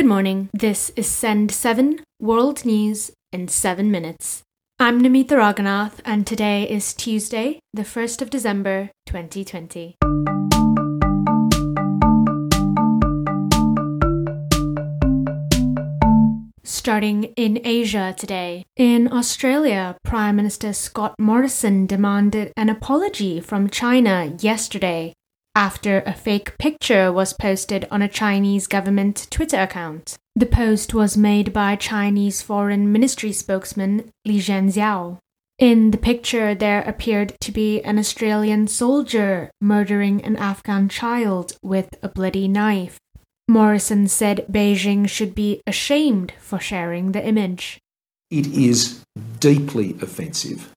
Good morning. This is Send 7 World News in 7 minutes. I'm Namita Raghunath, and today is Tuesday, the 1st of December, 2020. Starting in Asia today. In Australia, Prime Minister Scott Morrison demanded an apology from China yesterday after a fake picture was posted on a Chinese government Twitter account. The post was made by Chinese Foreign Ministry spokesman Lijian Zhao. In the picture, there appeared to be an Australian soldier murdering an Afghan child with a bloody knife. Morrison said Beijing should be ashamed for sharing the image. It is deeply offensive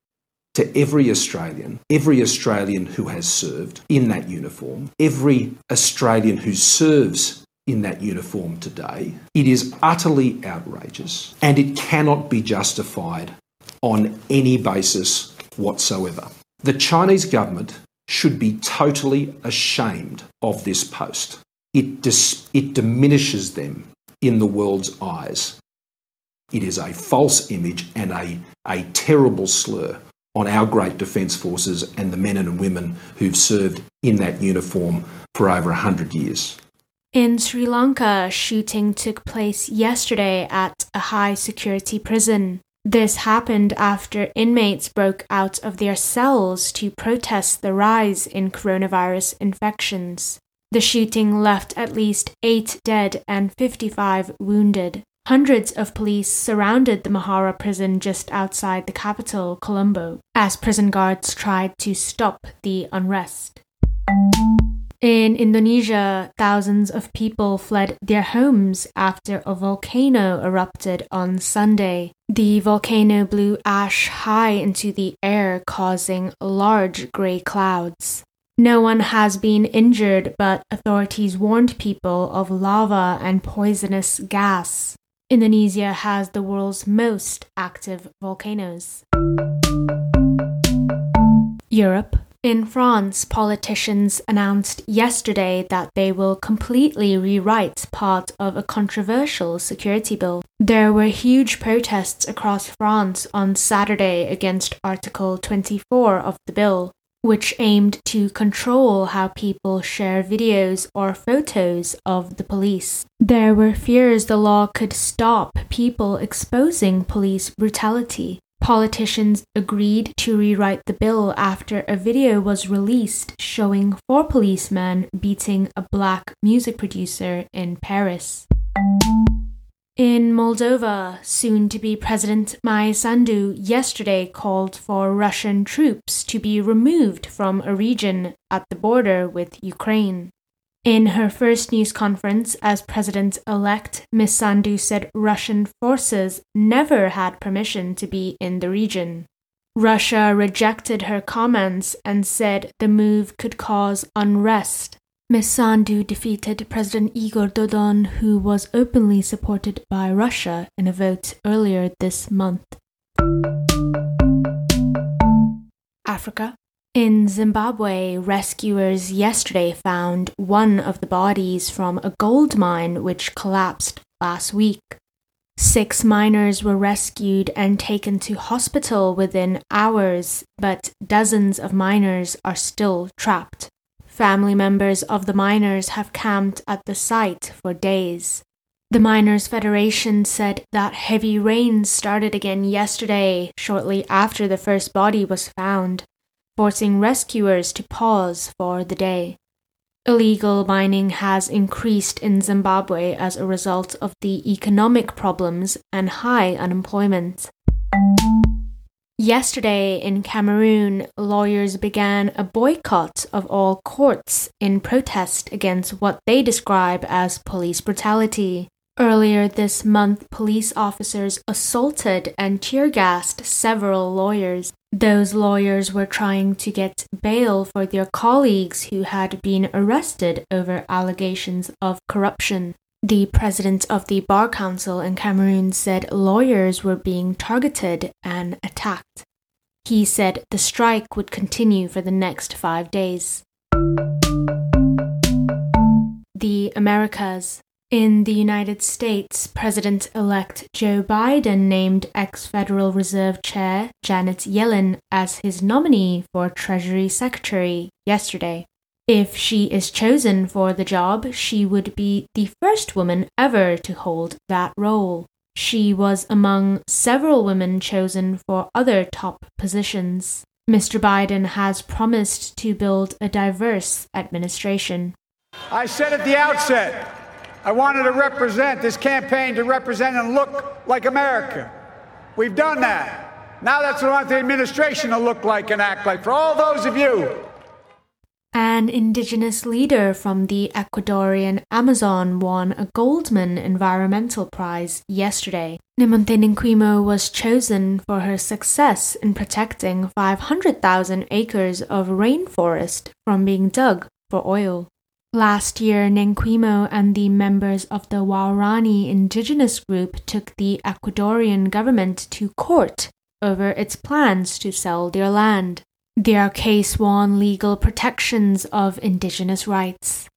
to every Australian, every Australian who has served in that uniform, every Australian who serves in that uniform today. It is utterly outrageous and it cannot be justified on any basis whatsoever. The Chinese government should be totally ashamed of this post. It, dis- it diminishes them in the world's eyes. It is a false image and a, a terrible slur on our great defence forces and the men and women who've served in that uniform for over 100 years. In Sri Lanka, shooting took place yesterday at a high security prison. This happened after inmates broke out of their cells to protest the rise in coronavirus infections. The shooting left at least eight dead and 55 wounded. Hundreds of police surrounded the Mahara prison just outside the capital, Colombo, as prison guards tried to stop the unrest. In Indonesia, thousands of people fled their homes after a volcano erupted on Sunday. The volcano blew ash high into the air, causing large gray clouds. No one has been injured, but authorities warned people of lava and poisonous gas. Indonesia has the world's most active volcanoes. Europe. In France, politicians announced yesterday that they will completely rewrite part of a controversial security bill. There were huge protests across France on Saturday against Article 24 of the bill, which aimed to control how people share videos or photos of the police. There were fears the law could stop people exposing police brutality. Politicians agreed to rewrite the bill after a video was released showing four policemen beating a black music producer in Paris. In Moldova, soon to be President Maia Sandu yesterday called for Russian troops to be removed from a region at the border with Ukraine. In her first news conference as president elect, Ms. Sandu said Russian forces never had permission to be in the region. Russia rejected her comments and said the move could cause unrest Ms. Sandu defeated President Igor Dodon, who was openly supported by Russia in a vote earlier this month. Africa. In Zimbabwe, rescuers yesterday found one of the bodies from a gold mine which collapsed last week. Six miners were rescued and taken to hospital within hours, but dozens of miners are still trapped. Family members of the miners have camped at the site for days. The Miners Federation said that heavy rains started again yesterday, shortly after the first body was found, forcing rescuers to pause for the day. Illegal mining has increased in Zimbabwe as a result of the economic problems and high unemployment. Yesterday in Cameroon, lawyers began a boycott of all courts in protest against what they describe as police brutality. Earlier this month, police officers assaulted and tear gassed several lawyers. Those lawyers were trying to get bail for their colleagues who had been arrested over allegations of corruption. The president of the Bar Council in Cameroon said lawyers were being targeted and attacked. He said the strike would continue for the next five days. The Americas. In the United States, President elect Joe Biden named ex Federal Reserve Chair Janet Yellen as his nominee for Treasury Secretary yesterday. If she is chosen for the job, she would be the first woman ever to hold that role. She was among several women chosen for other top positions. Mr. Biden has promised to build a diverse administration. I said at the outset, I wanted to represent this campaign to represent and look like America. We've done that. Now that's what I want the administration to look like and act like. For all those of you. An indigenous leader from the Ecuadorian Amazon won a Goldman Environmental Prize yesterday. Nemonte Nenquimo was chosen for her success in protecting 500,000 acres of rainforest from being dug for oil. Last year, Nenquimo and the members of the Waorani indigenous group took the Ecuadorian government to court over its plans to sell their land. Their case won legal protections of indigenous rights.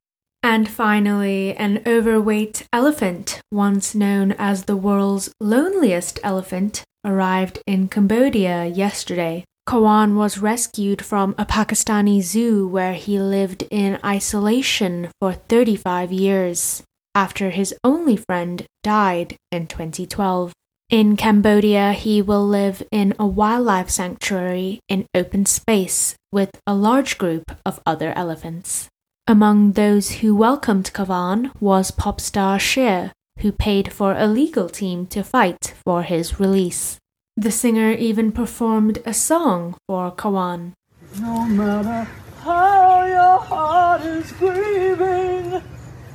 And finally, an overweight elephant, once known as the world's loneliest elephant, arrived in Cambodia yesterday. Kaavan was rescued from a Pakistani zoo where he lived in isolation for 35 years after his only friend died in 2012. In Cambodia, he will live in a wildlife sanctuary in open space with a large group of other elephants. Among those who welcomed Kaavan was pop star Cher, who paid for a legal team to fight for his release. The singer even performed a song for Kaavan. No matter how your heart is grieving,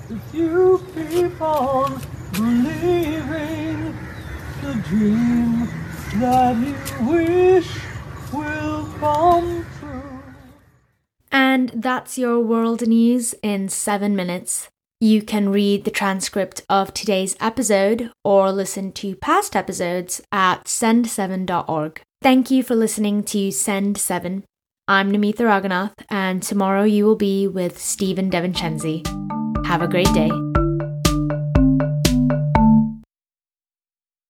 if you keep on believing, the dream that you wish will come true. And that's your world news in seven minutes. You can read the transcript of today's episode or listen to past episodes at send7.org. Thank you for listening to Send 7. I'm Namitha Raghunath, and tomorrow you will be with Stephen DeVincenzi. Have a great day.